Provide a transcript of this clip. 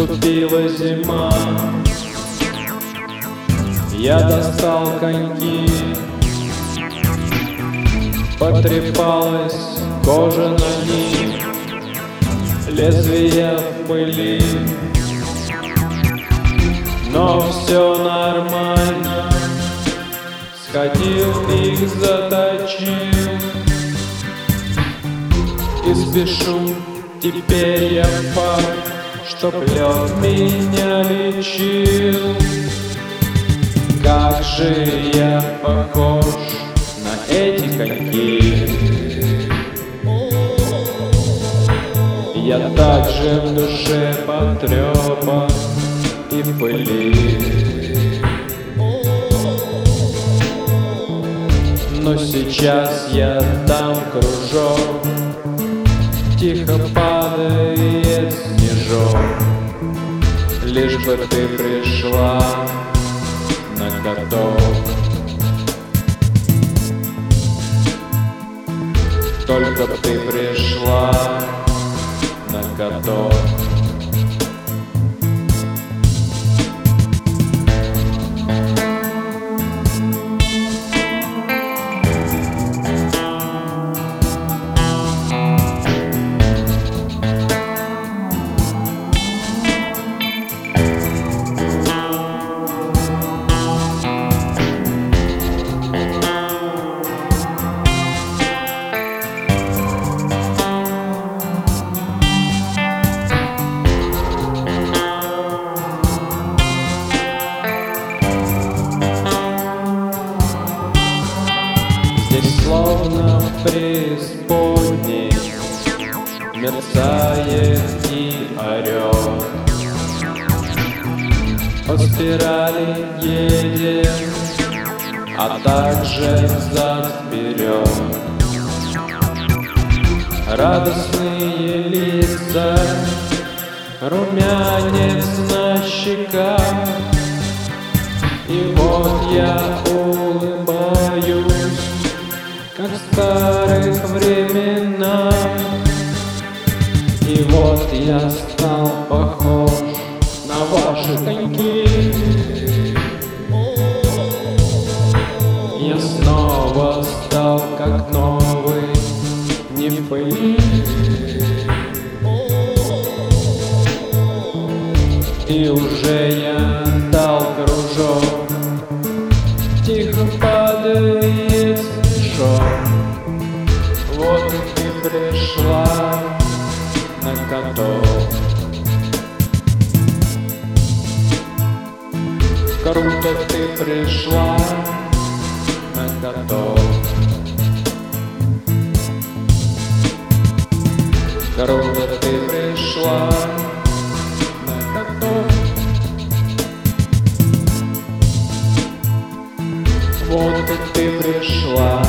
Наступила зима. Я достал коньки Потрепалась кожа на них Лезвия в пыли. Но все нормально Сходил их заточил. И спешу теперь я факт Чтоб лед меня лечил. Как же я похож на эти коньки. Я также в душе потрепан и пыли. Но сейчас я дам кружок Тихо падает бы ты пришла на каток Только ты пришла на каток Здесь словно в преисподней Мерцает и орет По спирали едем А также взад-вперед Радостные лица Румянец на щеках. И вот я старых временах. И вот я стал похож на ваши коньки. Я снова стал как новый, не в пыли. И уже я пришла на каток. Круто ты пришла на каток. Вот ты пришла